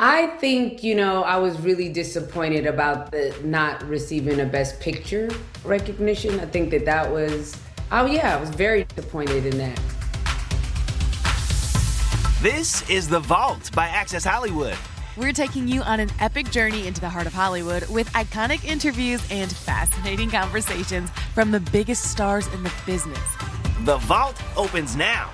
I think, you know, I was really disappointed about the not receiving a Best Picture recognition. I think that that was, oh yeah, I was very disappointed in that. This is The Vault by Access Hollywood. We're taking you on an epic journey into the heart of Hollywood with iconic interviews and fascinating conversations from the biggest stars in the business. The Vault opens now.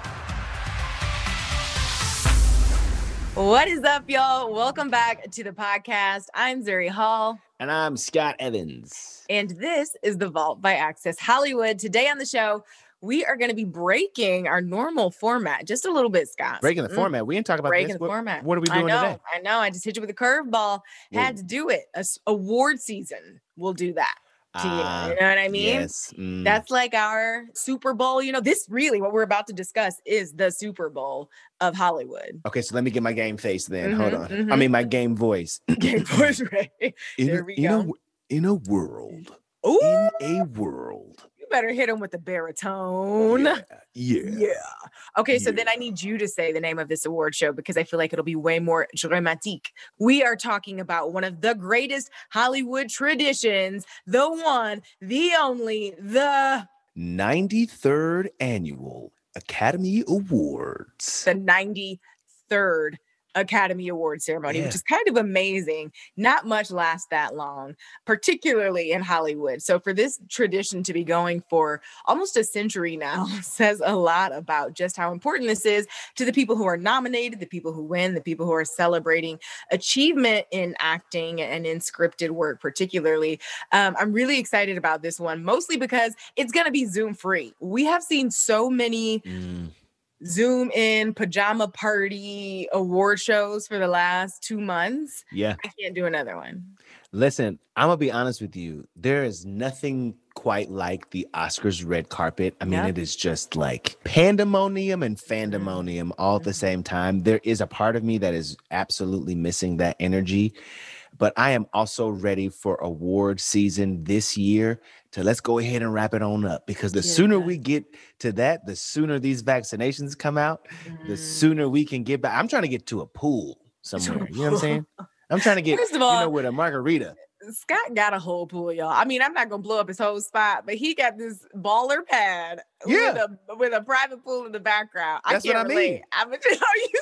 What is up, y'all? Welcome back to the podcast. I'm Zuri Hall. And I'm Scott Evans. And this is The Vault by Access Hollywood. Today on the show, we are going to be breaking our normal format just a little bit, Scott. Breaking the mm. format. We didn't talk about breaking this. the what, format. What are we doing I know, today? I know. I just hit you with a curveball. Had to do it. A, award season. We'll do that. To you. Ah, you know what I mean? Yes. mm. That's like our Super Bowl. You know, this really what we're about to discuss is the Super Bowl of Hollywood. okay. So let me get my game face then. Hold Mhm, on. I mhm. mean my game voice. Game Boys Ray. in, There a- we in a go. in a world. Ooh, In a world. Better hit him with the baritone. Yeah. Yeah. Yeah. Okay, so then I need you to say the name of this award show because I feel like it'll be way more dramatique. We are talking about one of the greatest Hollywood traditions, the one, the only, the 93rd annual Academy Awards. the 93rd Academy Award ceremony, which is kind of amazing. Not much lasts that long, particularly in Hollywood. So for this tradition to be going for almost a century now says a lot about just how important this is to the people who are nominated, the people who win, the people who are celebrating achievement in acting and in scripted work, particularly. Um, I'm really excited about this one, mostly because it's going to be Zoom free. We have seen so many Mm. Zoom in pajama party award shows for the last two months. Yeah. I can't do another one. Listen, I'm gonna be honest with you. There is nothing quite like the Oscars red carpet. I mean, Yeah. it is just like pandemonium and fandemonium all at the Mhm. same time. There is a part of me that is absolutely missing that energy, but I am also ready for award season this year. To let's go ahead and wrap it on up because the Get sooner we get to that, the sooner these vaccinations come out, the Mm. sooner we can get back. I'm trying to get to a pool somewhere. You know what I'm saying? I'm trying to get, First of you know, with a margarita. Scott got a whole pool, y'all. I mean, I'm not gonna blow up his whole spot, but he got this baller pad Yeah. with a with a private pool in the background. That's I what can't I mean. relate. I'm you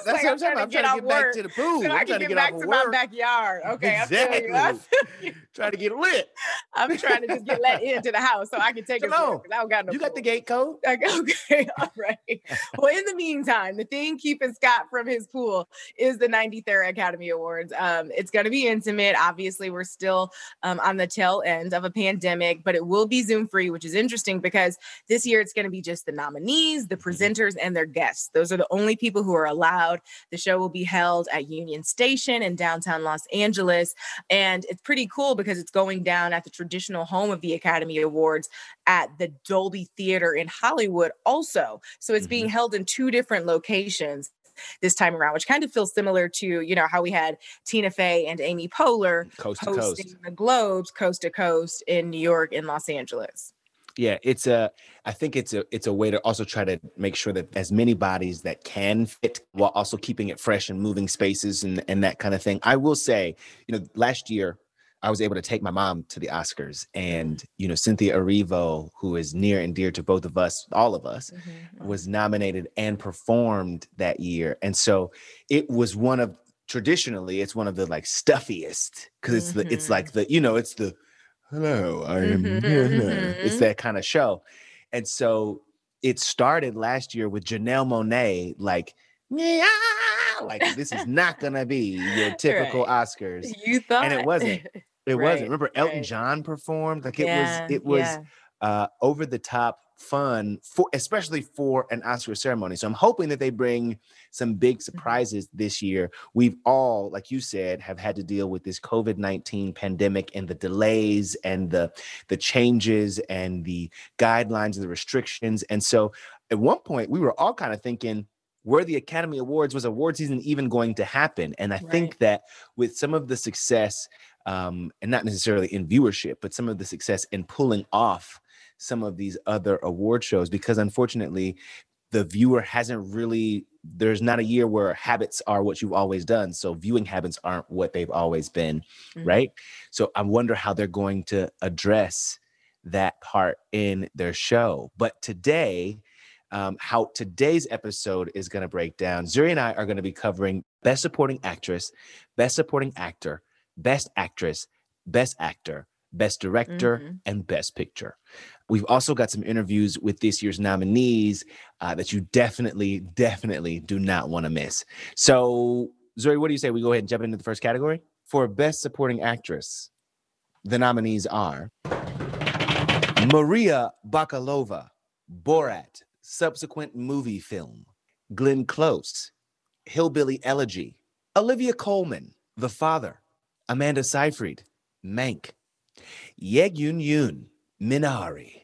That's like, what I'm I'm trying. I'm to get trying out to get back work to the pool. so I'm I trying can to get back to of my backyard. Okay, I feel you. Exactly. Trying to get lit. I'm trying to just get let into the house so I can take a Come on. I don't got no You got the gate code? Like, okay, all right. Well, in the meantime, the thing keeping Scott from his pool is the 93rd Academy Awards. Um, it's going to be intimate. Obviously, we're still um, on the tail end of a pandemic, but it will be Zoom free, which is interesting because this year it's going to be just the nominees, the mm-hmm. presenters, and their guests. Those are the only people who are allowed. The show will be held at Union Station in downtown Los Angeles. And it's pretty cool because it's going down at the traditional home of the Academy Awards at the Dolby Theater in Hollywood, also. So it's being mm-hmm. held in two different locations this time around, which kind of feels similar to, you know, how we had Tina Fey and Amy Poehler Coast hosting coast. the Globes coast to coast in New York and Los Angeles. Yeah, it's a. I think it's a. It's a way to also try to make sure that as many bodies that can fit, while also keeping it fresh and moving spaces and and that kind of thing. I will say, you know, last year I was able to take my mom to the Oscars, and you know, Cynthia Erivo, who is near and dear to both of us, all of us, mm-hmm, mm-hmm. was nominated and performed that year, and so it was one of traditionally it's one of the like stuffiest because it's the it's mm-hmm. like the you know it's the hello I am Mhm, here mhm, now." it's mhm. that kind of show, and so it started last year with Janelle Monáe like yeah like this is not gonna be your typical Right. Oscars. You thought And it wasn't. It Right, wasn't. Remember Elton right. John performed like it Yeah, was it was yeah. uh, over the top fun for especially for an Oscar ceremony. So I'm hoping that they bring some big Mm-hmm. surprises this year. We've all, like you said, have had to deal with this COVID-19 pandemic and the delays and the the changes and the guidelines and the restrictions. And so at one point we were all kind of thinking were the Academy Awards was award season even going to happen? And I think that with some of the success um, and not necessarily in viewership, but some of the success in pulling off some of these other award shows, because unfortunately, the viewer hasn't really, there's not a year where habits are what you've always done. So viewing habits aren't what they've always been, Mhm. right? So I wonder how they're going to address that part in their show. But today, um, how today's episode is going to break down. Zuri and I are going to be covering Best Supporting Actress, Best Supporting Actor, Best Actress, Best Actor, Best Director, Mhm. and Best Picture. We've also got some interviews with this year's nominees uh, that you definitely, definitely do not want to miss. So, Zuri, what do you say? We go ahead and jump into the first category? For Best Supporting Actress, the nominees are Maria Bakalova, Borat, subsequent movie film, Glenn Close, Hillbilly Elegy, Olivia Colman, The Father, Amanda Seyfried, Mank, Yeg Yun Yun, Minari.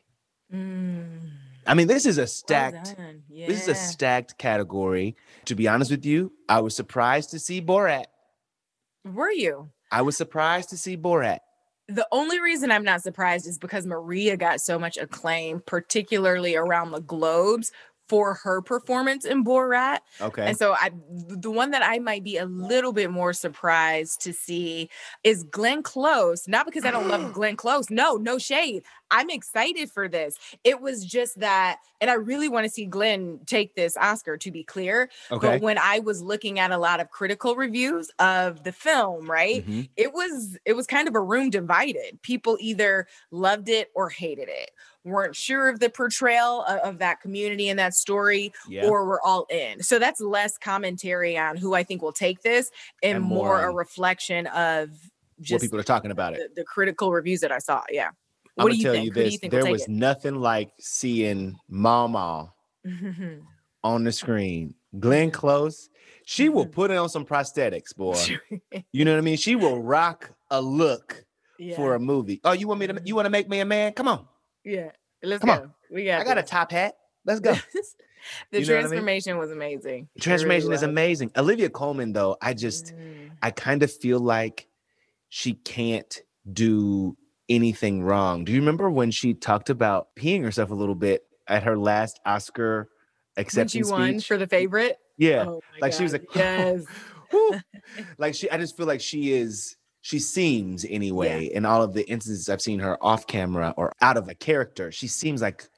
Mm, I mean, this is a well stacked. This is a stacked category. To be honest with you, I was surprised to see Borat. Were you? I was surprised to see Borat. The only reason I'm not surprised is because Maria got so much acclaim, particularly around the globes for her performance in Borat. Okay. And so I the one that I might be a little bit more surprised to see is Glenn Close. Not because I don't love Glenn Close. No, no shade. I'm excited for this. It was just that, and I really want to see Glenn take this Oscar to be clear. okay. But when I was looking at a lot of critical reviews of the film, right? Mhm. it was it was kind of a room divided people either loved it or hated it weren't sure of the portrayal of, of that community and that story Yeah. or were all in so that's less commentary on who i think will take this and, And more, more a reflection of what just people are talking about it. the, the critical reviews that i saw yeah I'm gonna you tell think you this: you there was it? nothing like seeing Mama on the screen. Glenn Close, she will Mhm. put on some prosthetics, boy. You know what I mean? She will rock a look yeah. for a movie. Oh, you want me to? You want to make me a man? Come on, yeah let's Come go on. we got I got a top hat. Let's go. the You know what I mean? transformation was amazing Transformation really is amazing. Olivia Colman, though, I just Mm. I kind of feel like she can't do anything wrong. Do you remember when she talked about peeing herself a little bit at her last Oscar when acceptance she won speech? for the favorite yeah, Oh like she was God, like, yes like she. I just feel like she is. She seems anyway in all of the instances I've seen her off camera or out of a character. She seems like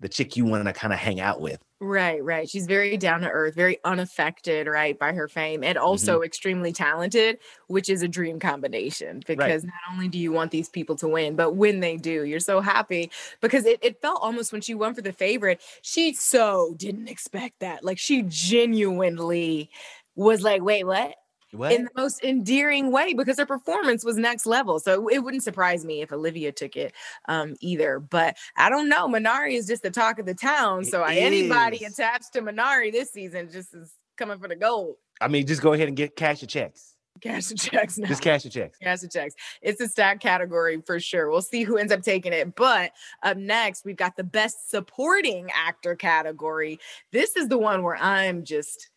the chick you want to kind of hang out with. Right, right. She's very down to earth, very unaffected, right, by her fame, and mm-hmm. also extremely talented, which is a dream combination because not only do you want these people to win, but when they do, you're so happy because it, it felt almost when she won for the favorite, she so didn't expect that. Like she genuinely was like, wait, what? What? in the most endearing way because her performance was next level. So it wouldn't surprise me if Olivia took it um, either. But I don't know. Minari is just the talk of the town. So anybody attached to Minari this season just is coming for the gold. I mean, just go ahead and get cash your checks. Cash the checks now. Just cash your checks. Cash the checks. It's a stack category for sure. We'll see who ends up taking it. But up next, we've got the best supporting actor category. This is the one where I'm just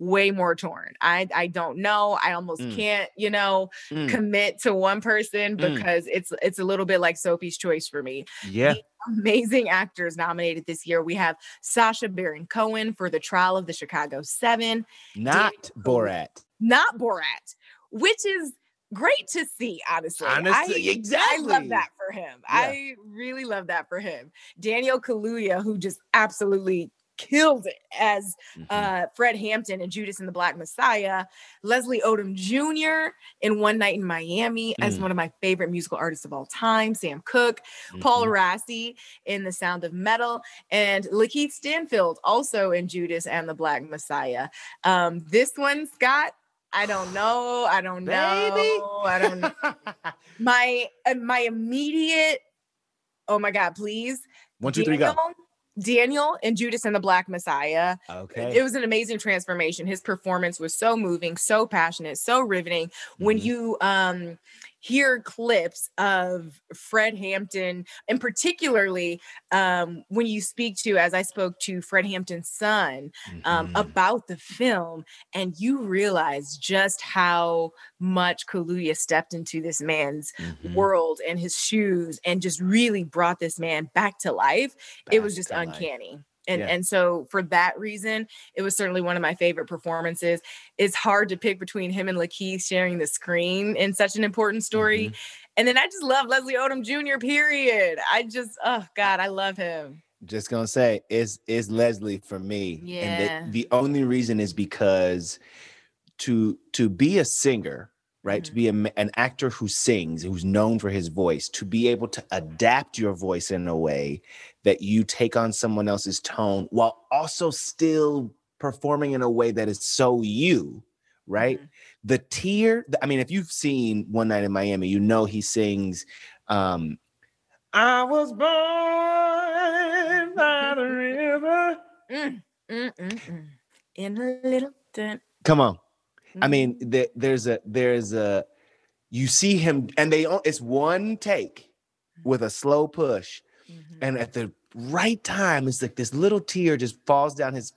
way more torn. I I don't know. I almost Mm. can't, you know, Mm, commit to one person Mm. because it's it's a little bit like Sophie's choice for me. yeah. Amazing actors nominated this year. We have Sacha Baron Cohen for the trial of the Chicago Seven, Not Borat. not Borat, which is great to see, honestly. Honestly, I, I love that for him. I really love that for him. Daniel Kaluuya, who just absolutely killed it as Mhm. uh, Fred Hampton and Judas and the Black Messiah, Leslie Odom Jr. in One Night in Miami as Mm. one of my favorite musical artists of all time, Sam Cooke, Paul Mhm. Raci in The Sound of Metal, and Lakeith Stanfield also in Judas and the Black Messiah. Um, this one, Scott, I don't know. I don't know. I don't know. My uh, my immediate, oh my God, please. One, two, three, go. Daniel- and Judas and the Black Messiah. Okay. It was an amazing transformation. His performance was so moving, so passionate, so riveting. When Mhm. you um hear clips of Fred Hampton, and particularly um when you speak to, as I spoke to Fred Hampton's son um, Mhm. about the film, and you realize just how much Kaluuya stepped into this man's Mhm. world and his shoes, and just really brought this man back to life. it was just uncanny. life. And, Yeah. and so for that reason, it was certainly one of my favorite performances. It's hard to pick between him and Lakeith sharing the screen in such an important story. Mhm. And then I just love Leslie Odom Jr. Period. I just, oh God, I love him. just gonna say it's it's Leslie for me. Yeah. And the, the only reason is because to to be a singer, right? To Mhm. be a, an actor who sings, who's known for his voice, to be able to adapt your voice in a way that you take on someone else's tone while also still performing in a way that is so you, right? Mhm. The tear, I mean, if you've seen One Night in Miami, you know he sings um I was born by the river. Mm, mm, mm, mm. In a little tent. Come on. I mean, Mm-hmm. there, there's a there's a you see him and they it's one take with a slow push Mhm. and at the right time it's like this little tear just falls down his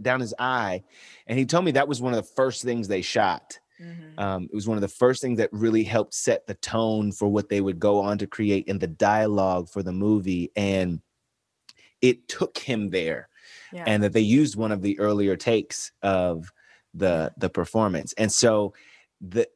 down his eye and he told me that was one of the first things they shot Mhm. um, it was one of the first things that really helped set the tone for what they would go on to create in the dialogue for the movie and it took him there Yeah. and that they used one of the earlier takes of the the performance and so the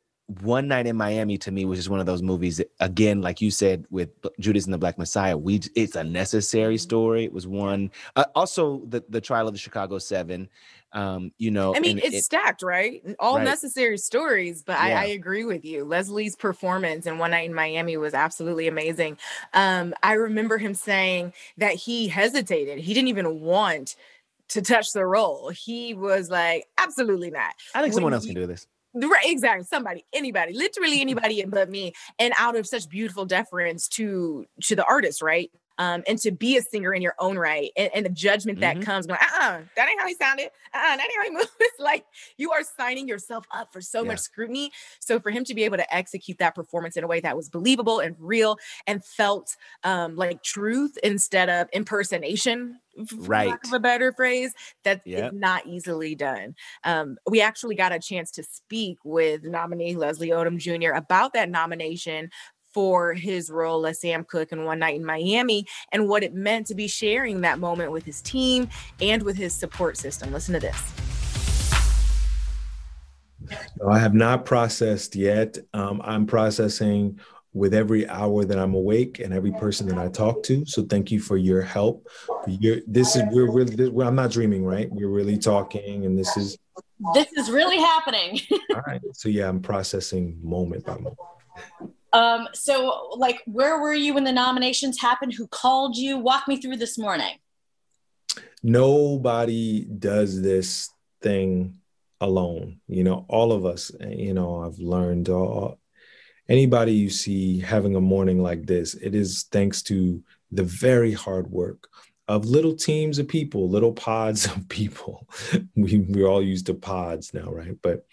one night in miami to me was just one of those movies that, again like you said with judas and the black messiah we it's a necessary Mhm. story it was one uh, also the the trial of the chicago seven um you know I mean, and it's it- stacked, right? All Right. necessary stories, but I, I agree with you. Leslie's performance in One Night in Miami was absolutely amazing. Um, I remember him saying that he hesitated. He didn't even want to touch the role. He was like, absolutely not. i think when someone else you- can do this Right, exactly. Somebody, anybody, literally anybody but me. And out of such beautiful deference to to the artist, right? Um, and to be a singer in your own right, and, and the judgment that Mhm. comes, going, uh-uh, that ain't how he sounded, uh-uh, that ain't how he moved. It's like you are signing yourself up for so Yeah. much scrutiny. So for him to be able to execute that performance in a way that was believable and real and felt um, like truth instead of impersonation, Right. lack of a better phrase, that is Yep. not easily done um, we actually got a chance to speak with nominee Leslie Odom Jr. about that nomination for his role as Sam Cooke in One Night in Miami and what it meant to be sharing that moment with his team and with his support system. Listen to this. No, I have not processed yet. Um, I'm processing with every hour that I'm awake and every person that I talk to. So thank you for your help. Your, this is we're really. This, well, I'm not dreaming, right? We're really talking, and this is This is really happening. all right. So yeah, I'm processing moment by moment. Um, so, like, where were you when the nominations happened? Who called you? Walk me through this morning. Nobody does this thing alone. You know, all of us. You know, I've learned. All, anybody you see having a morning like this, it is thanks to the very hard work of little teams of people, little pods of people. we we're all used to pods now, right? But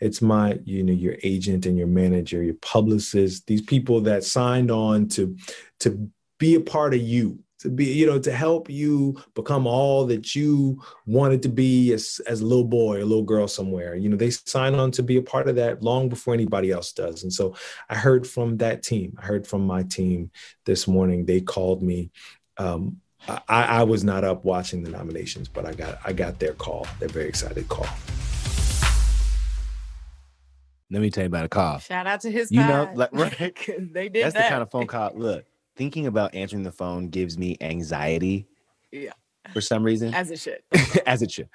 it's my, you know, your agent and your manager, your publicist, these people that signed on to to be a part of you, to be, you know, to help you become all that you wanted to be as, as a little boy, a little girl somewhere. You know, they sign on to be a part of that long before anybody else does. And so I heard from that team. I heard from my team this morning. They called me. Um, I, I was not up watching the nominations, but I got I got their call, their very excited call. let me tell you about a call Shout out to his You know, like, right? 'cause they did That's that. the kind of phone call. Look, thinking about answering the phone gives me anxiety. Yeah. for some reason, As it should. as it should.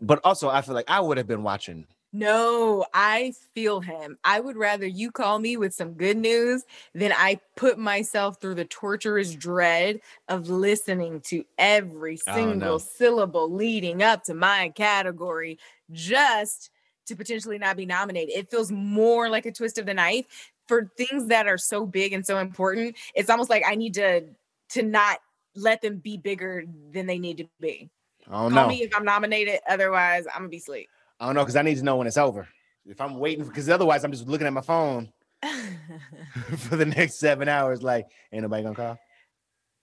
But also, I feel like I would have been watching. No, I feel him. I would rather you call me with some good news than I put myself through the torturous dread of listening to every Oh, single no. syllable leading up to my category just to potentially not be nominated. It feels more like a twist of the knife for things that are so big and so important. It's almost like I need to to not let them be bigger than they need to be. I don't Call know. me if I'm nominated. Otherwise, I'm gonna be asleep. I don't know because I need to know when it's over. If I'm waiting, because otherwise I'm just looking at my phone for the next seven hours. Like, ain't nobody gonna call.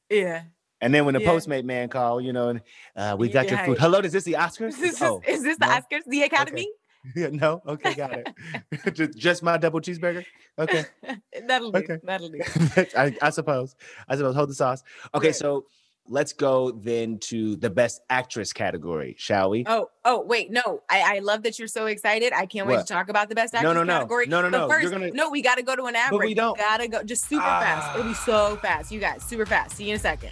yeah. And then when the Yeah. Postmate man call, you know, and uh, we got your Yeah. food. Hello, is this the Oscars? Is this, oh, is this the no? Oscars, the Academy? Yeah, no. Okay, got it. just, just my double cheeseburger. Okay, That'll do. Okay. That'll do. I, I suppose. I suppose. Hold the sauce. Okay, Right. so let's go then to the best actress category, shall we? Oh, oh, wait, no. I, I love that you're so excited. I can't wait What? to talk about the best actress no, no. category. No, no, But no. First, You're gonna- No, we gotta go to an ad But we don't. Gotta go just super fast. It'll be Ah. so fast. You guys, super fast. See you in a second.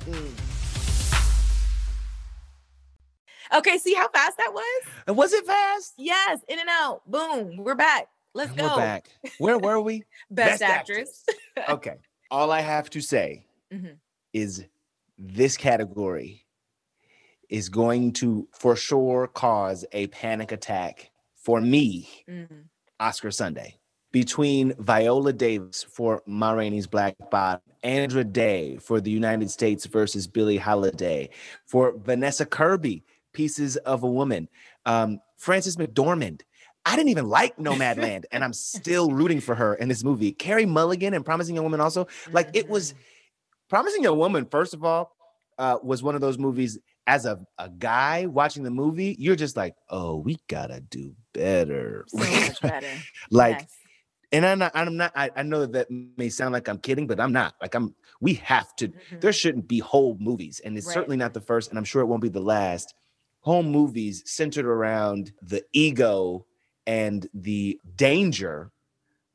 Okay, see how fast that was? And was it fast? Yes, in and out. Boom. We're back. Let's And go. We're back. Where were we? Best, Best actress. okay. All I have to say Mhm. is this category is going to for sure cause a panic attack for me, Mhm. Oscar Sunday. Between Viola Davis for Ma Rainey's Black Bottom, Andra Day for the United States versus Billie Holiday, for Vanessa Kirby, Pieces of a Woman, um, Frances McDormand. I didn't even like Nomadland, and I'm still rooting for her in this movie. Carey Mulligan and Promising Young Woman also. Like it was Mm-hmm. Promising Young Woman, first of all, uh, was one of those movies. As a, a guy watching the movie, you're just like, oh, we gotta do better. so much better. like, Yes. and I'm not, I'm not, I, I know that that may sound like I'm kidding, but I'm not. Like, I'm, we have to, Mhm. there shouldn't be whole movies, and it's Right. certainly not the first, and I'm sure it won't be the last. Home movies centered around the ego and the danger,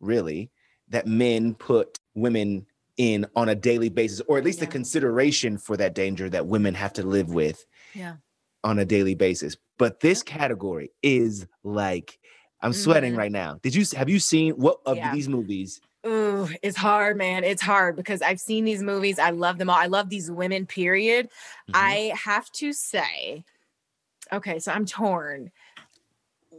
really, that men put women in on a daily basis, or at least the consideration for that danger that women have to live with Yeah. on a daily basis. But this category is like, I'm sweating Mhm. right now. Did you have you seen what of Yeah. these movies? Ooh, it's hard, man. It's hard because I've seen these movies. I love them all. I love these women, period. Mhm. I have to say, okay, so I'm torn.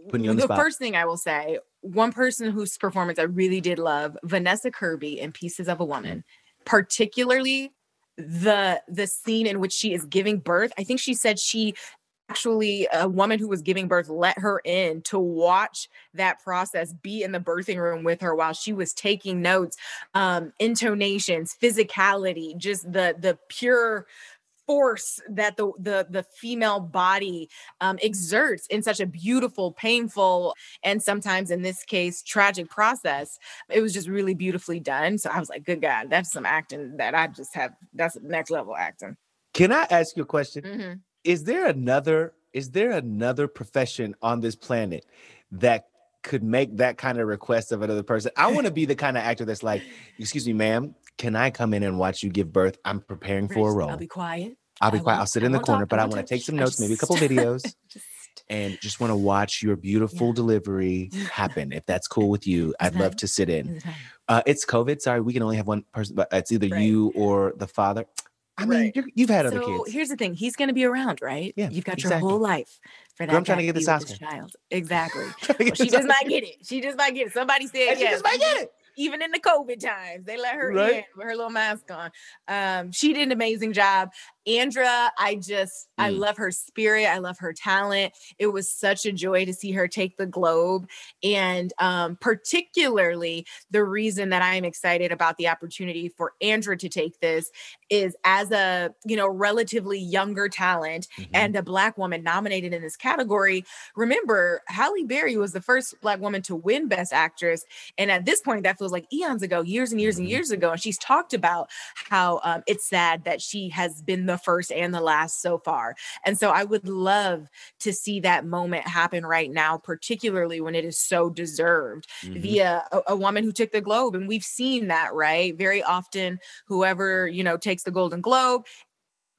Putting you on the the spot. first thing I will say, one person whose performance I really did love, Vanessa Kirby in Pieces of a Woman, particularly the the scene in which she is giving birth. I think she said she actually a woman who was giving birth let her in to watch that process be in the birthing room with her while she was taking notes um intonations physicality just the the pure force that the the the female body um, exerts in such a beautiful painful and sometimes in this case tragic process it was just really beautifully done so i was like good god that's some acting that i just have that's next level acting Can I ask you a question? Mhm. Is there another is there another profession on this planet that could make that kind of request of another person? I want to be the kind of actor that's like, excuse me, ma'am, can I come in and watch you give birth? I'm preparing for a role. i'll be quiet I'll be quiet. I'll sit in the corner, but I want to take some notes, maybe a couple videos, and just want to watch your beautiful Yeah. delivery happen. If that's cool with you, I'd love to sit in. in the time. Uh, it's COVID. Sorry, we can only have one person, but it's either Right. you or the father. I mean, Right. you've had other kids. here's the thing he's going to be around right Yeah, you've got exactly. your whole life for that Girl, I'm trying to get this Oscar. child exactly Well, she just might get it she just might get it somebody said And she just might get it. even in the COVID times, they let her Right. in with her little mask on. Um, she did an amazing job. Andra, I just, I Mm. love her spirit. I love her talent. It was such a joy to see her take the globe. And um, particularly the reason that I am excited about the opportunity for Andra to take this is as a, you know, relatively younger talent Mhm. and a black woman nominated in this category. Remember, Halle Berry was the first black woman to win Best Actress. And at this point, that feels like eons ago, years and years and Mhm. years ago. And she's talked about how um, it's sad that she has been the first and the last so far. And so I would love to see that moment happen right now, particularly when it is so deserved Mhm. via a, a woman who took the globe. And we've seen that, right? Very often, whoever, you know, takes the Golden Globe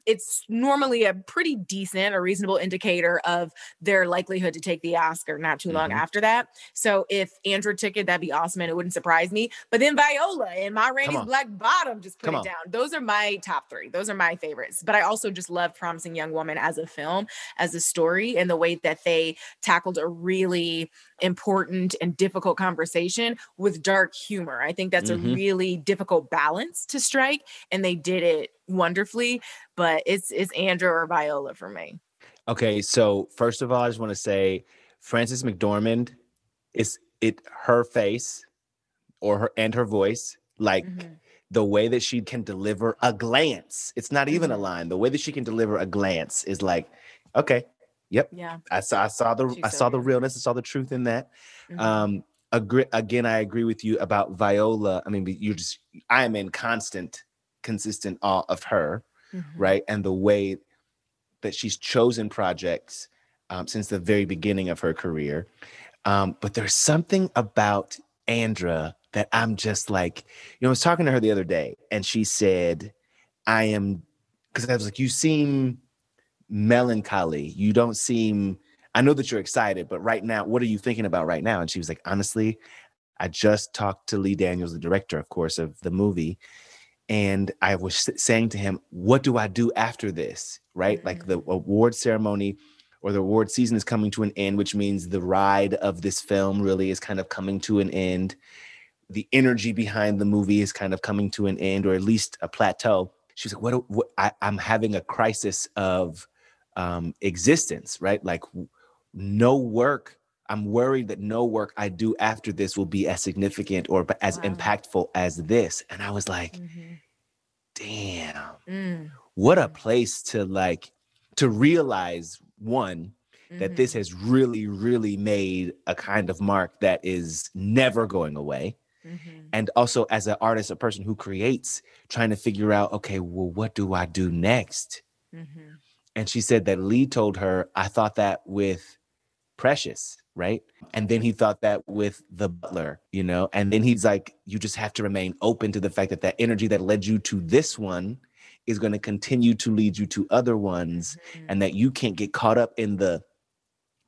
it's normally a pretty decent or reasonable indicator of their likelihood to take the Oscar not too long Mhm. after that. So if Andra took it, that'd be awesome and it wouldn't surprise me. But then Viola and Ma Rainey's on. Black Bottom just put Come it on. down. Those are my top three. Those are my favorites. But I also just love Promising Young Woman as a film, as a story, and the way that they tackled a really important and difficult conversation with dark humor. I think that's Mhm. a really difficult balance to strike, and they did it wonderfully. But it's it's Andra or Viola for me. Okay, so first of all, I just want to say Frances McDormand is it her face or her and her voice, like Mhm. the way that she can deliver a glance. It's not even a Mhm. line. The way that she can deliver a glance is like, okay, yep. Yeah. I saw I saw the She's I so saw the realness, I saw the truth in that. Mhm. Um agree again, I agree with you about Viola. I mean, you're just I am in constant, consistent awe of her Mhm. right? And the way that she's chosen projects um, since the very beginning of her career. Um, but there's something about Andra that I'm just like, you know, I was talking to her the other day and she said, I am, because I was like, you seem melancholy. You don't seem, I know that you're excited, but right now, what are you thinking about right now? And she was like, honestly, I just talked to Lee Daniels, the director, of course, of the movie and I was saying to him, "What do I do after this?" Right, like the award ceremony or the award season is coming to an end, which means the ride of this film really is kind of coming to an end. The energy behind the movie is kind of coming to an end, or at least a plateau. She's like, "What? what I, I'm having a crisis of um, existence, right? Like, no work." I'm worried that no work I do after this will be as significant or as Wow. impactful as this. And I was like, Mhm. Damn, Mm. what a place to like to realize one that this has really, really made a kind of mark that is never going away. Mhm. And also as an artist, a person who creates, trying to figure out, okay, well, what do I do next? Mhm. And she said that Lee told her, I thought that with Precious, right? And then he thought that with the butler, you know? And then he's like, you just have to remain open to the fact that that energy that led you to this one is going to continue to lead you to other ones, Mhm. and that you can't get caught up in the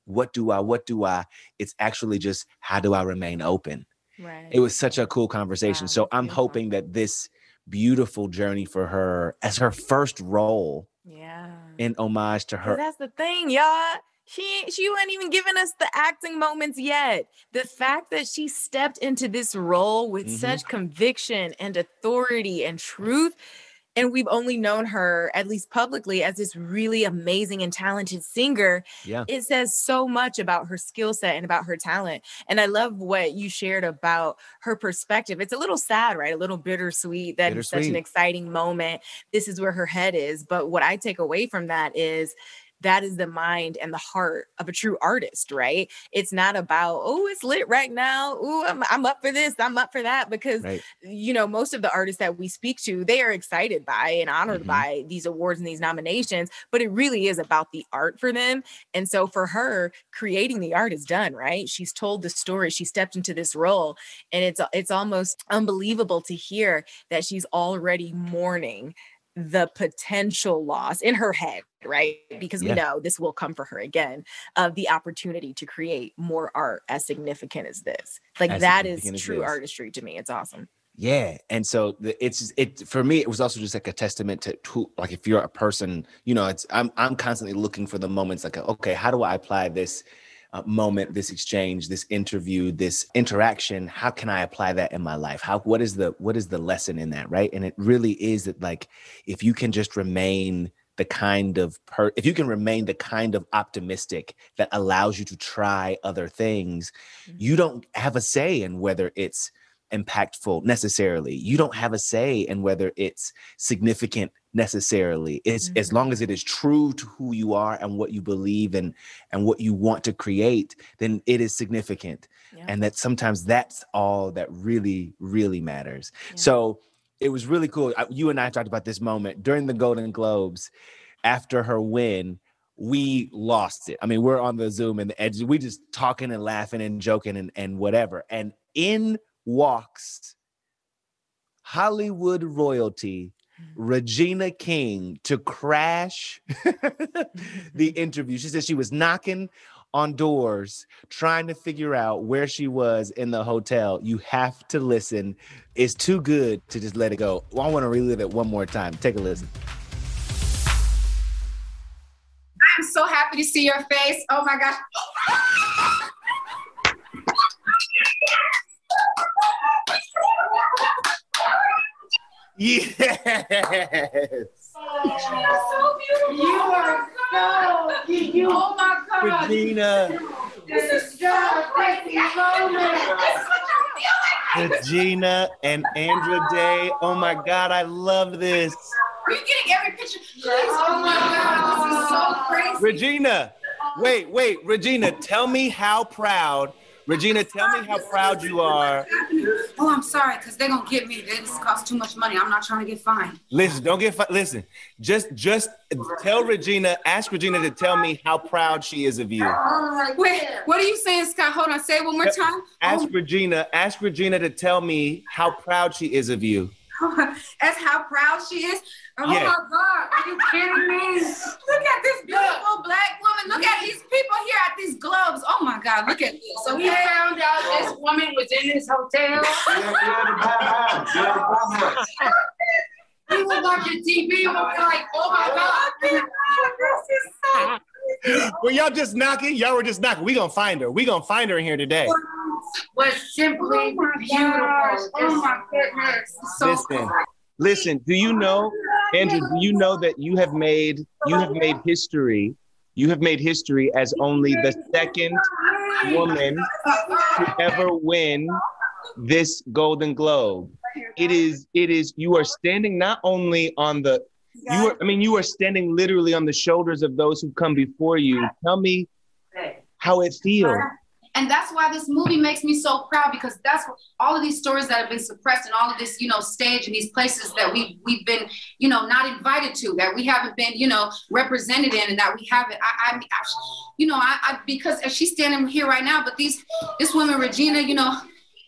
what do I, what do I? It's actually just how do I remain open? Right. It was such a cool conversation. Wow, so I'm beautiful. hoping that this beautiful journey for her as her first role yeah. in homage to her That's the thing, y'all. She she wasn't even giving us the acting moments yet. The fact that she stepped into this role with Mhm. such conviction and authority and truth, and we've only known her, at least publicly, as this really amazing and talented singer. yeah It says so much about her skill set and about her talent. And I love what you shared about her perspective. It's a little sad, right? A little bittersweet that it's such an exciting moment. This is where her head is. But what I take away from that is that is the mind and the heart of a true artist, right? It's not about, oh, it's lit right now. Oh, I'm, I'm up for this. I'm up for that. Because right you know, most of the artists that we speak to, they are excited by and honored Mhm. by these awards and these nominations, but it really is about the art for them. And so for her, creating the art is done, right? She's told the story, she stepped into this role, and it's it's almost unbelievable to hear that she's already mourning the potential loss in her head, right? Because Yeah. we know this will come for her again of the opportunity to create more art as significant as this. Like As that is true this. artistry to me. It's awesome. Yeah, and so the, it's it for me. It was also just like a testament to who, like if you're a person, you know, it's I'm I'm constantly looking for the moments like okay, how do I apply this uh, moment, this exchange, this interview, this interaction? How can I apply that in my life? How what is the what is the lesson in that, right? And it really is that like if you can just remain the kind of per if you can remain the kind of optimistic that allows you to try other things, you don't have a say in whether it's impactful necessarily. You don't have a say in whether it's significant necessarily. It's as Mhm. long as it is true to who you are and what you believe and and what you want to create, then it is significant. Yeah. And that sometimes that's all that really really matters. Yeah. So it was really cool. I- You and I talked about this moment during the Golden Globes after her win. We lost it. I mean, we're on the Zoom and the edge. We just talking and laughing and joking and, and whatever. And in walks Hollywood royalty, mm-hmm. Regina King to crash the interview. She said she was knocking on doors trying to figure out where she was in the hotel. You have to listen. It's too good to just let it go. Well, I want to relive it one more time. Take a listen. I'm so happy to see your face. Oh my gosh. Yes. You're so beautiful. You are so you. Oh my God. Regina. This is so a crazy moment. Regina and Andra Day. Oh my God, I love this. Are you getting every picture? Oh my God. This is so crazy. Regina, wait, wait, Regina, tell me how proud. Regina, tell me how proud you are. Oh, I'm sorry, because they're gonna get me. This costs too much money. I'm not trying to get fined. Listen, don't get fi- listen. Just just tell Regina, ask Regina to tell me how proud she is of you. Wait, what are you saying, Scott? Hold on, say it one more time. Ask oh. Regina, ask Regina to tell me how proud she is of you. That's how proud she is. Oh Yeah. my God, are you kidding me? Look at this beautiful black woman. Look at these people here at these gloves. Oh my God, look at this. So we found out this woman was in this hotel. We were watching TV and we were like, oh my God. Well, y'all just knocking. Y'all were just knocking. We gonna find her. We gonna find her in here today. Was simply beautiful. Oh my goodness. So Listen, listen. Do you know, Andra? Do you know that you have made you have made history? You have made history as only the second woman to ever win this Golden Globe. It is. It is. You are standing not only on the. You are. I mean, you are standing literally on the shoulders of those who come before you. Tell me how it feels. And that's why this movie makes me so proud because that's what, all of these stories that have been suppressed and all of this, you know, stage and these places that we we've been, you know, not invited to, that we haven't been, you know, represented in, and that we haven't. I, I, I you know, I, I because she's standing here right now, but these this woman Regina, you know,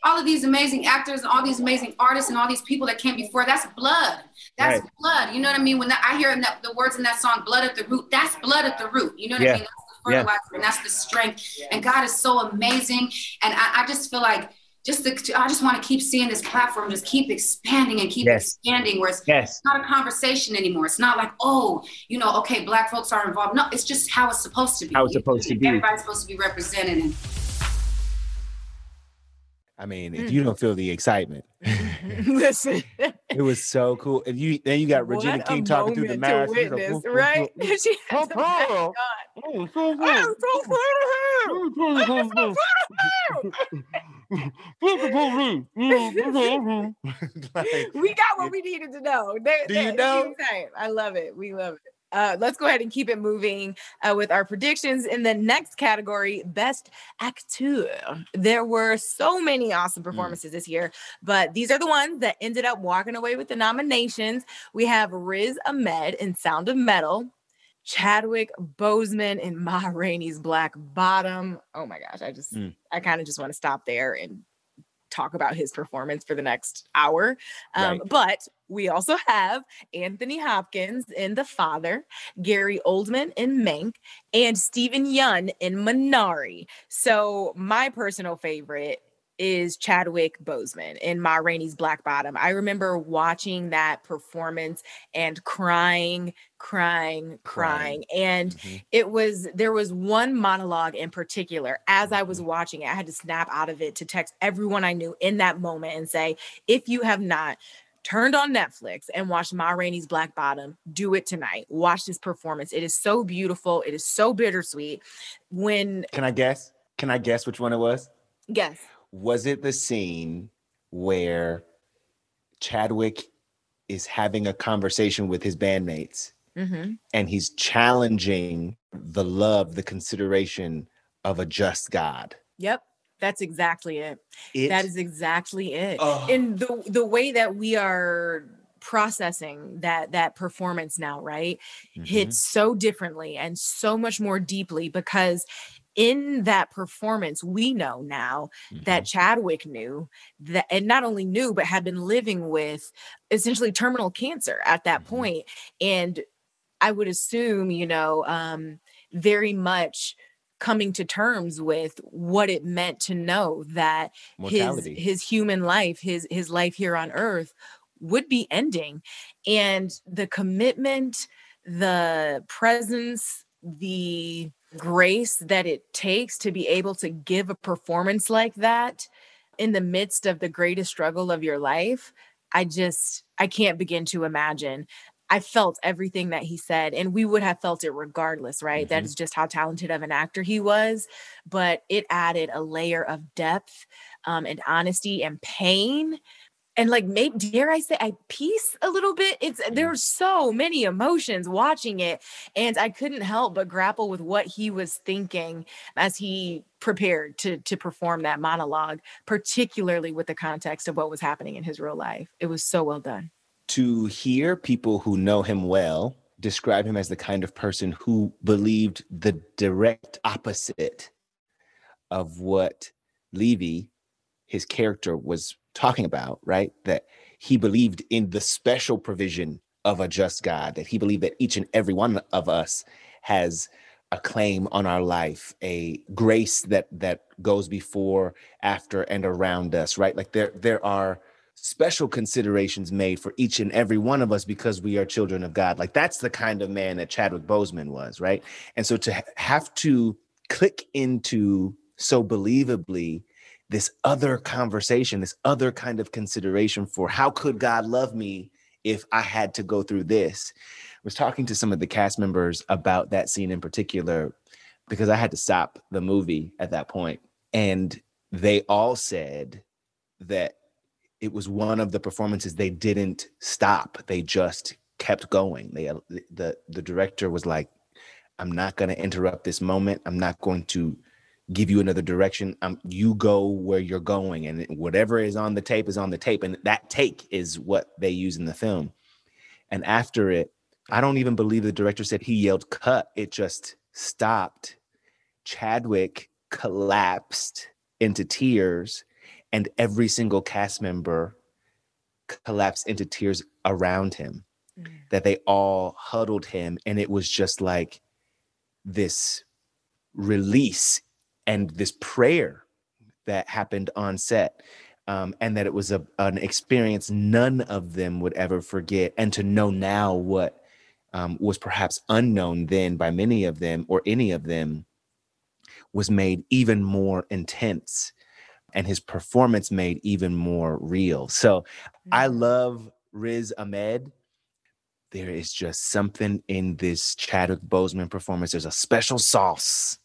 all of these amazing actors and all these amazing artists and all these people that came before, that's blood. That's Right. blood. You know what I mean? When that, I hear in that, the words in that song, blood at the root, that's blood at the root. You know what Yeah. I mean? The Yeah. and that's the strength. And God is so amazing. And I, I just feel like just the, I just want to keep seeing this platform just keep expanding and keep Yes. expanding where it's Yes. not a conversation anymore. It's not like, oh, you know, okay, black folks are involved. No, it's just how it's supposed to be. How it's supposed to be. Everybody's supposed to be represented. And I mean, if you mm-hmm. don't feel the excitement, mm-hmm. Listen, it was so cool. And you then you got Regina what King talking through the moment mask. to She's like, witness, "Whoop, whoop, right? whoop." she Oh, has the mask Paul. on. Oh, so I'm good. so proud of him. Like, we got what we needed to know. There- Do there- you it's know? I love it. We love it. Uh, let's go ahead and keep it moving uh, with our predictions in the next category best acteur there were so many awesome Hmm. performances this year but these are the ones that ended up walking away with the nominations we have riz ahmed in sound of metal chadwick boseman in ma rainey's black bottom oh my gosh i just Mm. i kind of just want to stop there and talk about his performance for the next hour um, Right. but we also have Anthony Hopkins in The Father, Gary Oldman in Mank, and Steven Yeun in Minari. So my personal favorite is Chadwick Boseman in Ma Rainey's Black Bottom. I remember watching that performance and crying, crying, crying. And Mhm. it was there was one monologue in particular as I was watching it. I had to snap out of it to text everyone I knew in that moment and say, if you have not turned on Netflix and watched Ma Rainey's Black Bottom, do it tonight. Watch this performance. It is so beautiful. It is so bittersweet. When Can I guess? Can I guess which one it was? yes, Was it the scene where Chadwick is having a conversation with his bandmates hmm and he's challenging the love, the consideration of a just God? yep, that's exactly it. It, That is exactly it. Oh. And the the way that we are processing that that performance now, right? Mhm. hits so differently and so much more deeply because in that performance, we know now mm-hmm. that Chadwick knew that, and not only knew, but had been living with essentially terminal cancer at that mm-hmm. point. And I would assume, you know, um, very much coming to terms with what it meant to know that Mortality. his his human life, his his life here on earth would be ending. And the commitment, the presence, the grace that it takes to be able to give a performance like that in the midst of the greatest struggle of your life, I just I can't begin to imagine. I felt everything that he said, and we would have felt it regardless, right? Mm-hmm. That is just how talented of an actor he was. But it added a layer of depth um, and honesty and pain and like maybe dare I say I peace a little bit. It's mm-hmm. there are so many emotions watching it, and I couldn't help but grapple with what he was thinking as he prepared to to perform that monologue, particularly with the context of what was happening in his real life. It was so well done. To hear people who know him well describe him as the kind of person who believed the direct opposite of what Levee, his character, was talking about, right? That he believed in the special provision of a just God, that he believed that each and every one of us has a claim on our life, a grace that that goes before, after, and around us, right? Like there there are special considerations made for each and every one of us because we are children of God. Like that's the kind of man that Chadwick Boseman was, right? And so to have to click into so believably this other conversation, this other kind of consideration for how could God love me if I had to go through this. I was talking to some of the cast members about that scene in particular because I had to stop the movie at that point and they all said that it was one of the performances they didn't stop. They just kept going. They the the director was like I'm not going to interrupt this moment. I'm not going to give you another direction. Um, you go where you're going, and whatever is on the tape is on the tape, and that take is what they use in the film. And after it, I don't even believe the director said he yelled "cut." It just stopped. Chadwick collapsed into tears, and every single cast member collapsed into tears around him. Mm. That they all huddled him, and it was just like this release and this prayer that happened on set um, and that it was a, an experience none of them would ever forget and to know now what um, was perhaps unknown then by many of them or any of them was made even more intense and his performance made even more real. So mm-hmm. i love riz ahmed. There is just something in this chadwick boseman performance. There's a special sauce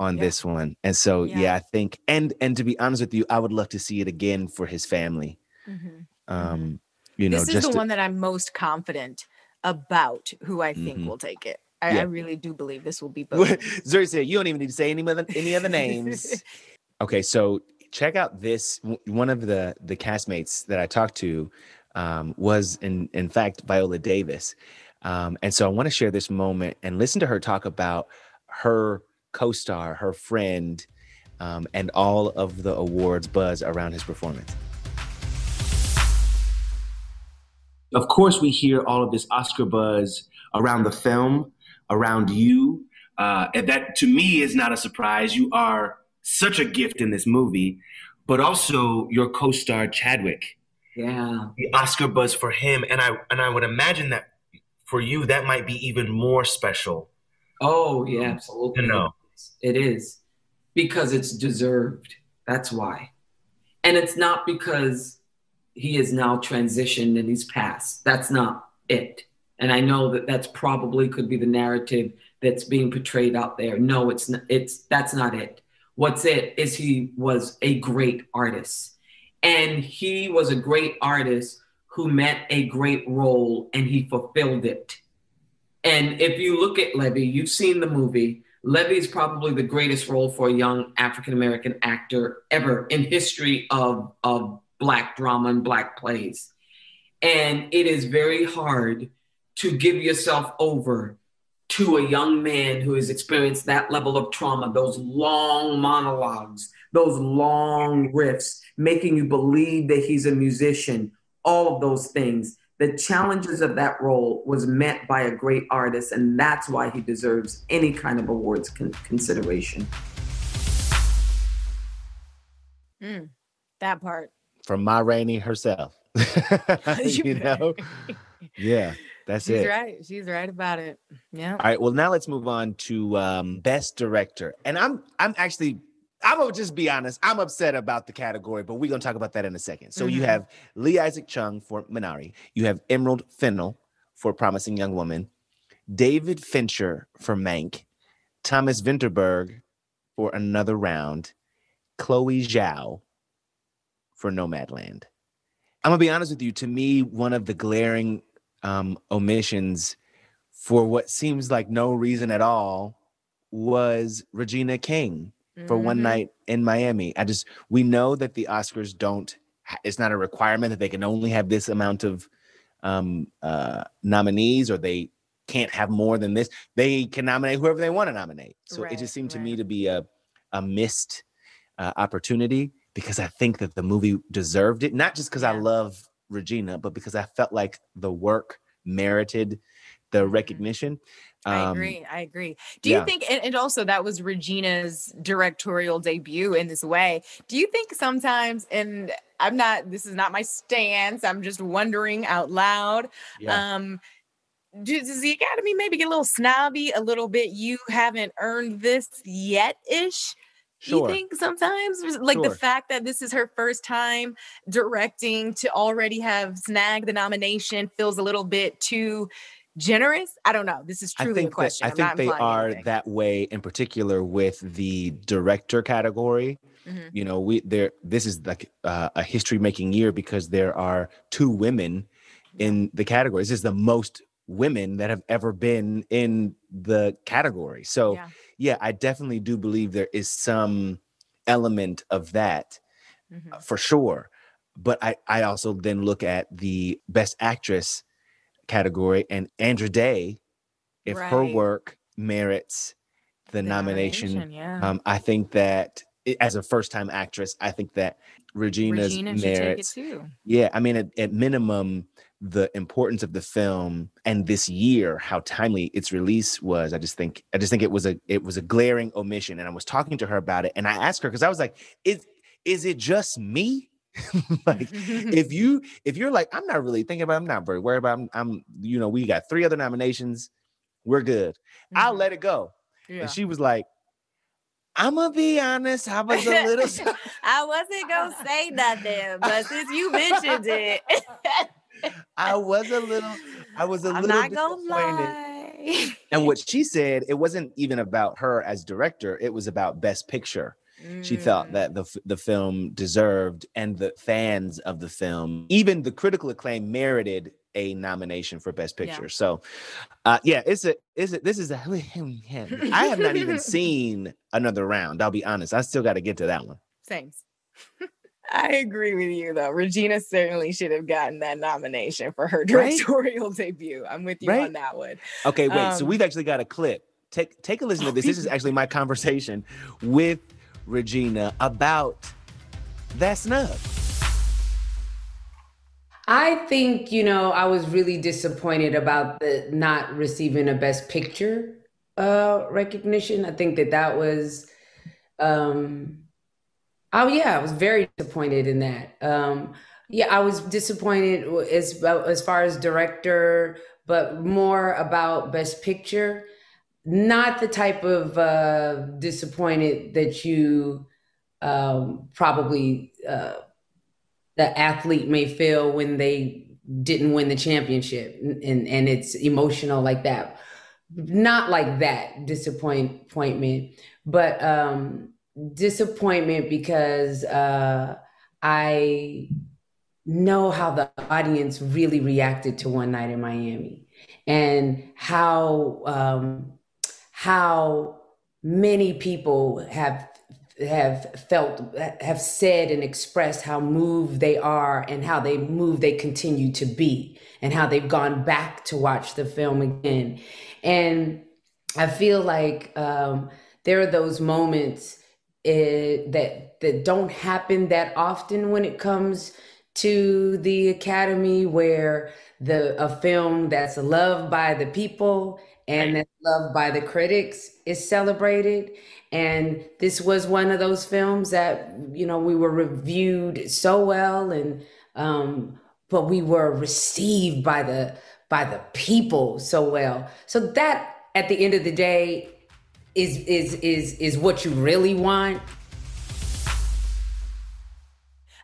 on yeah. this one. And so yeah. yeah. I think and and to be honest with you, I would love to see it again for his family. Mm-hmm. Um, mm-hmm. you know, this is the to, one that I'm most confident about who I think mm-hmm. will take it. I, yeah. I, really do believe this will be both. Zuri said you don't even need to say any other any other names. okay, so check out this one of the the castmates that I talked to um, was in in fact Viola Davis. Um, and so I want to share this moment and listen to her talk about her co-star, her friend, um, and all of the awards buzz around his performance. Of course, we hear all of this Oscar buzz around the film, around you. Uh, and that to me is not a surprise. You are such a gift in this movie, but also your co-star Chadwick. Yeah. The Oscar buzz for him, and I and I would imagine that for you that might be even more special. Oh yeah, absolutely. To know. It is because it's deserved. That's why. And it's not because he is now transitioned and he's passed. That's not it. And I know that that's probably could be the narrative that's being portrayed out there. No, it's not, it's that's not it. What's it is he was a great artist. And he was a great artist who met a great role and he fulfilled it. And if you look at Levee, you've seen the movie. Levee is probably the greatest role for a young African American actor ever in history of, of Black drama and Black plays. And it is very hard to give yourself over to a young man who has experienced that level of trauma, those long monologues, those long riffs, making you believe that he's a musician, all of those things. The challenges of that role was met by a great artist, and that's why he deserves any kind of awards con- consideration. Mm, that part. From Ma Rainey herself. you know? Yeah. That's She's it. right. She's right about it. Yeah. All right. Well, now let's move on to um, best director. And I'm I'm actually I'm gonna just be honest. I'm upset about the category, but we're gonna talk about that in a second. So you Mhm. have Lee Isaac Chung for Minari. You have Emerald Fennell for Promising Young Woman. David Fincher for Mank. Thomas Vinterberg for Another Round. Chloe Zhao for Nomadland. I'm gonna be honest with you. To me, one of the glaring um, omissions for what seems like no reason at all was Regina King for One Mhm. Night in Miami. I just we know that the Oscars don't. It's not a requirement that they can only have this amount of um, uh, nominees, or they can't have more than this. They can nominate whoever they want to nominate. So it just seemed to me to be a a missed uh, opportunity because I think that the movie deserved it, not just because I love Regina, but because I felt like the work merited the recognition. Mm-hmm. I Um, agree. I agree. Do yeah. you think, and, and also that was Regina's directorial debut in this way. Do you think sometimes, and I'm not, this is not my stance, I'm just wondering out loud. Yeah. Um, does the Academy maybe get a little snobby, a little bit? You haven't earned this yet ish. Do Sure. you think sometimes, like the fact that this is her first time directing to already have snagged the nomination feels a little bit too generous? I don't know. This is truly a question. That, I I'm think they are anything. that way in particular with the director category. Mhm. You know, we there. This is like uh, a history making year because there are two women in the category. This is the most women that have ever been in the category. So Yeah. yeah, I definitely do believe there is some element of that Mm-hmm. uh, for sure. But I, I also then look at the best actress category and Andra Day, if her work merits the, nomination, nomination, yeah. um, I think that as a first time actress, I think that Regina's Regina should take it merits. too. Yeah, I mean, at, at minimum, the importance of the film and this year, how timely its release was. I just think, I just think it was a, it was a glaring omission. And I was talking to her about it, and I asked her because I was like, "Is, is it just me? like, if you, if you're like, I'm not really thinking about, I'm not very worried about, I'm, I'm you know, we got three other nominations, we're good. I'll mm-hmm. let it go." Yeah. And she was like, "I'm gonna be honest, I was a little." I wasn't gonna say nothing, but since you mentioned it, I was a little, I was a I'm little not gonna disappointed. lie. And what she said, it wasn't even about her as director; it was about Best Picture. She thought that the the film deserved, and the fans of the film, even the critical acclaim, merited a nomination for Best Yeah. Picture. So, uh, yeah, it's a, it's a, this is a. I have not even seen another round. I'll be honest; I still got to get to that one. Same. I agree with you though. Regina certainly should have gotten that nomination for her Right? directorial debut. I'm with you Right? on that one. Okay, wait. so Um, we've actually got a clip. Take take a listen to this. This is actually my conversation with Regina about that snub. I think, you know, I was really disappointed about the not receiving a best picture uh recognition. I think that that was um oh yeah, I was very disappointed in that. Um yeah, I was disappointed as as far as director, but more about best picture. Not the type of uh disappointed that you um probably uh the athlete may feel when they didn't win the championship. And, and, it's emotional like that. Not like that disappointment but um disappointment because uh i know how the audience really reacted to one night in miami and how um how many people have have felt have said and expressed how moved they are and how they move they continue to be and how they've gone back to watch the film again. And I feel like um, there are those moments eh, that that don't happen that often when it comes to the Academy, where the a film that's loved by the people and that's loved by the critics is celebrated. And this was one of those films that you know we were reviewed so well, and um, but we were received by the by the people so well. So that at the end of the day is is is is what you really want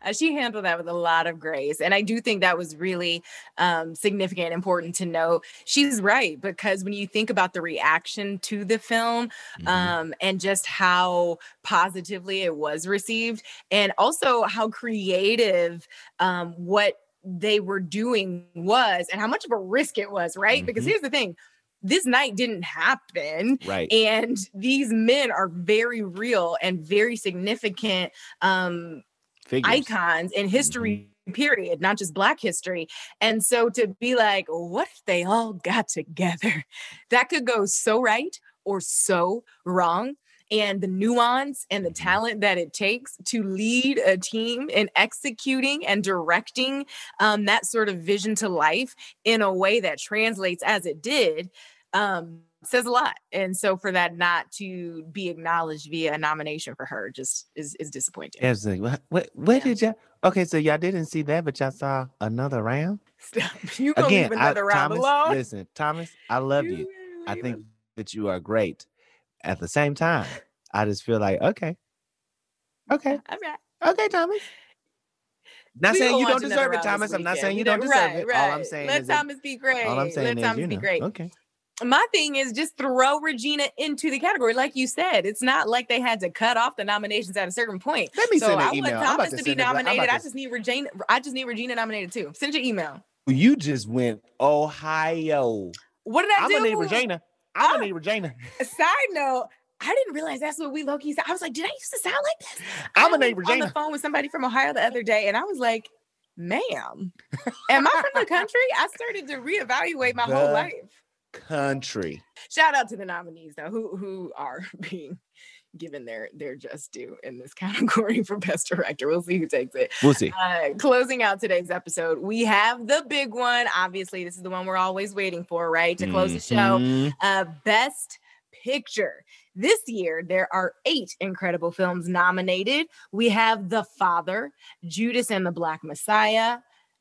uh, she handled that with a lot of grace and i do think that was really um, significant important to know she's right because when you think about the reaction to the film mm-hmm. um, and just how positively it was received and also how creative um, what they were doing was and how much of a risk it was right mm-hmm. because here's the thing this night didn't happen. Right. And these men are very real and very significant um, Figures. icons in history. Mm-hmm. Period, not just Black history. And so to be like, what if they all got together? That could go so right or so wrong and the nuance and the mm-hmm. talent that it takes to lead a team in executing and directing um, that sort of vision to life in a way that translates as it did um, says a lot. And so for that not to be acknowledged via a nomination for her just is is disappointing. Absolutely. What what, what yeah. did y'all okay, so y'all didn't see that, but y'all saw another round? you gonna Again, leave another I, round Thomas, alone. Listen, Thomas, I love you. you. I think that you are great. At the same time, I just feel like, okay. Okay. Okay, Thomas. Not we saying you don't deserve it, Thomas. I'm not saying you don't deserve right, it. Right. All I'm saying Let is Thomas be great. All I'm saying Let is, Thomas you know, be great. Okay my thing is just throw Regina into the category, like you said. It's not like they had to cut off the nominations at a certain point. Let me so send an I email. want Thomas to, to be nominated. I just need Regina. I just need Regina nominated too. Send your email. You just went Ohio. What did I I'm do? I'm gonna need Regina. I'm gonna oh, need Regina. Side note. I didn't realize that's what we low key said. I was like, did I used to sound like this? I'm need Regina. On the phone with somebody from Ohio the other day, and I was like, ma'am, am I from the country? I started to reevaluate my the whole life country. Shout out to the nominees though, who who are being given their their just due in this category for best director. We'll see who takes it. We'll see. Uh, closing out today's episode, we have the big one. Obviously, this is the one we're always waiting for, right? To close mm-hmm. the show, uh, best picture. This year, there are eight incredible films nominated. We have The Father, Judas and the Black Messiah,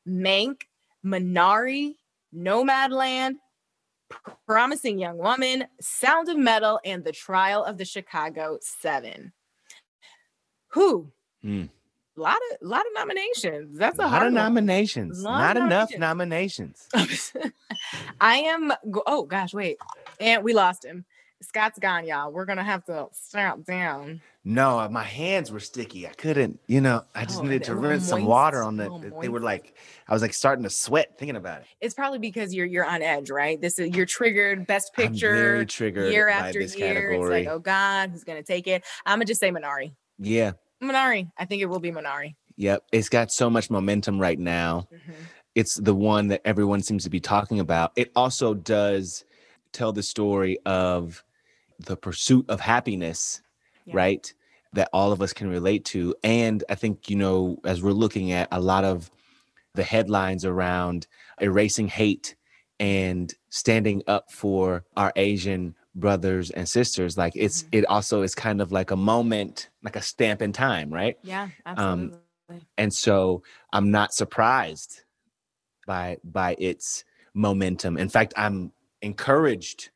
Mank, Minari, Nomadland, Promising Young Woman, Sound of Metal, and The Trial of the Chicago Seven. Who? Mm. A lot of lot of nominations. That's a, a lot of nominations. Not of enough nominations. I am. Oh gosh, wait, and we lost him. Scott's gone, y'all. We're gonna have to stop down. No, uh, my hands were sticky. I couldn't, you know, I just oh, needed to rinse some water on the. They were like, I was like starting to sweat thinking about it. It's probably because you're you're on edge, right? This is you're triggered. Best picture, triggered year after year. Category. It's like, oh God, who's gonna take it? I'm gonna just say Minari. Yeah, Minari. I think it will be Minari. Yep, it's got so much momentum right now. Mm-hmm. It's the one that everyone seems to be talking about. It also does tell the story of the pursuit of happiness, yeah. right? That all of us can relate to. And I think, you know, as we're looking at a lot of the headlines around erasing hate and standing up for our Asian brothers and sisters, like it's, mm-hmm. it also is kind of like a moment, like a stamp in time, right? Yeah, absolutely. Um, and so I'm not surprised by by its momentum. In fact, I'm encouraged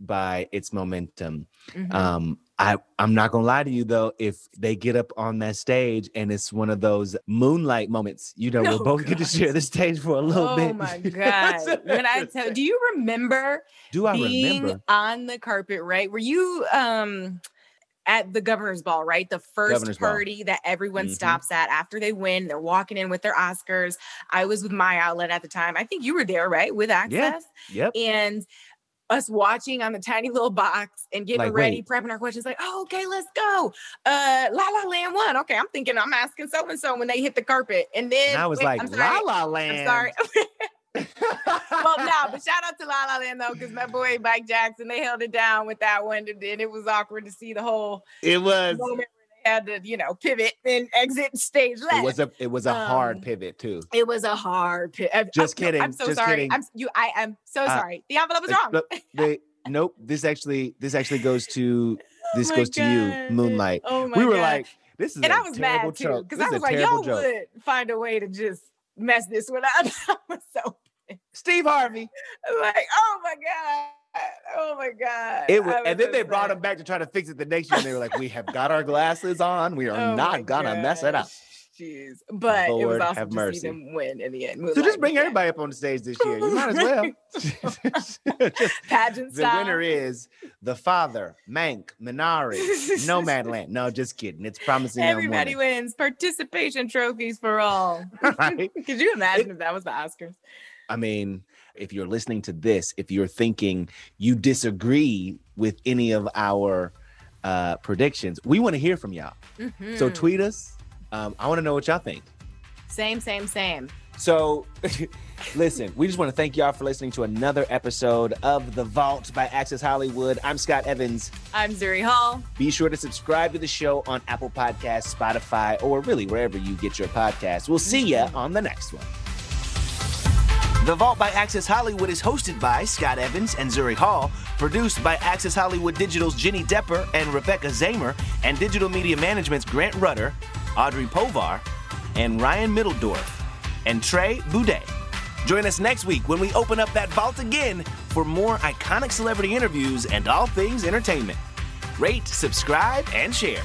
by its momentum. Mm-hmm. Um, I, I'm not gonna lie to you though, if they get up on that stage and it's one of those moonlight moments, you know, we'll both get to share the stage for a little oh bit. Oh my god! when I tell, do you remember? Do I being remember on the carpet? Right? Were you um at the governor's ball? Right, the first governor's party ball. that everyone mm-hmm. stops at after they win. They're walking in with their Oscars. I was with my outlet at the time. I think you were there, right, with Access. Yeah. Yep. And us watching on the tiny little box and getting like, ready, wait. prepping our questions, like, oh, okay, let's go. Uh, La La Land one. Okay, I'm thinking I'm asking so and so when they hit the carpet, and then and I was wait, like, I'm sorry, La La Land. I'm sorry. well, no, but shout out to La La Land though, because my boy Mike Jackson, they held it down with that one, and it was awkward to see the whole. It was. Moment where they had to, you know, pivot and exit stage left. It was a it was a hard Um, pivot too. It was a hard pivot. Just kidding, I'm so just sorry. kidding. I'm you. I am so Uh, sorry. The envelope is Uh, wrong. look, they- nope. This actually this actually goes to this my goes to you, Moonlight. Oh my we were God. like, this is and a I was terrible mad too joke. because I was like, y'all joke. would find a way to just mess this one up. I was so Steve Harvey. like, oh my god, oh my god. It was, and then they brought him back to try to fix it the next year. And they were like, "We have got our glasses on. We are Oh not gonna mess it up." Jeez, but it was awesome have to mercy. see them win in the end. So just bring everybody up on the stage this year. You might as well. Just- pageant the style. winner is the father, Mank, Minari, Nomadland. No, just kidding. It's promising Everybody wins participation trophies for all. Right? Could you imagine if that was the Oscars? I mean, if you're listening to this, if you're thinking you disagree with any of our uh, predictions, we want to hear from y'all. So Mhm. tweet us. Um, I want to know what y'all think. Same, same, same. So, listen, we just want to thank y'all for listening to another episode of The Vault by Access Hollywood. I'm Scott Evans. I'm Zuri Hall. Be sure to subscribe to the show on Apple Podcasts, Spotify, or really wherever you get your podcasts. We'll see ya on the next one. The Vault by Access Hollywood is hosted by Scott Evans and Zuri Hall, produced by Access Hollywood Digital's Jenny Depper and Rebecca Zamer, and Digital Media Management's Grant Rudder, Audrey Povar, and Ryan Middledorf, and Trey Boudet. Join us next week when we open up that vault again for more iconic celebrity interviews and all things entertainment. Rate, subscribe, and share.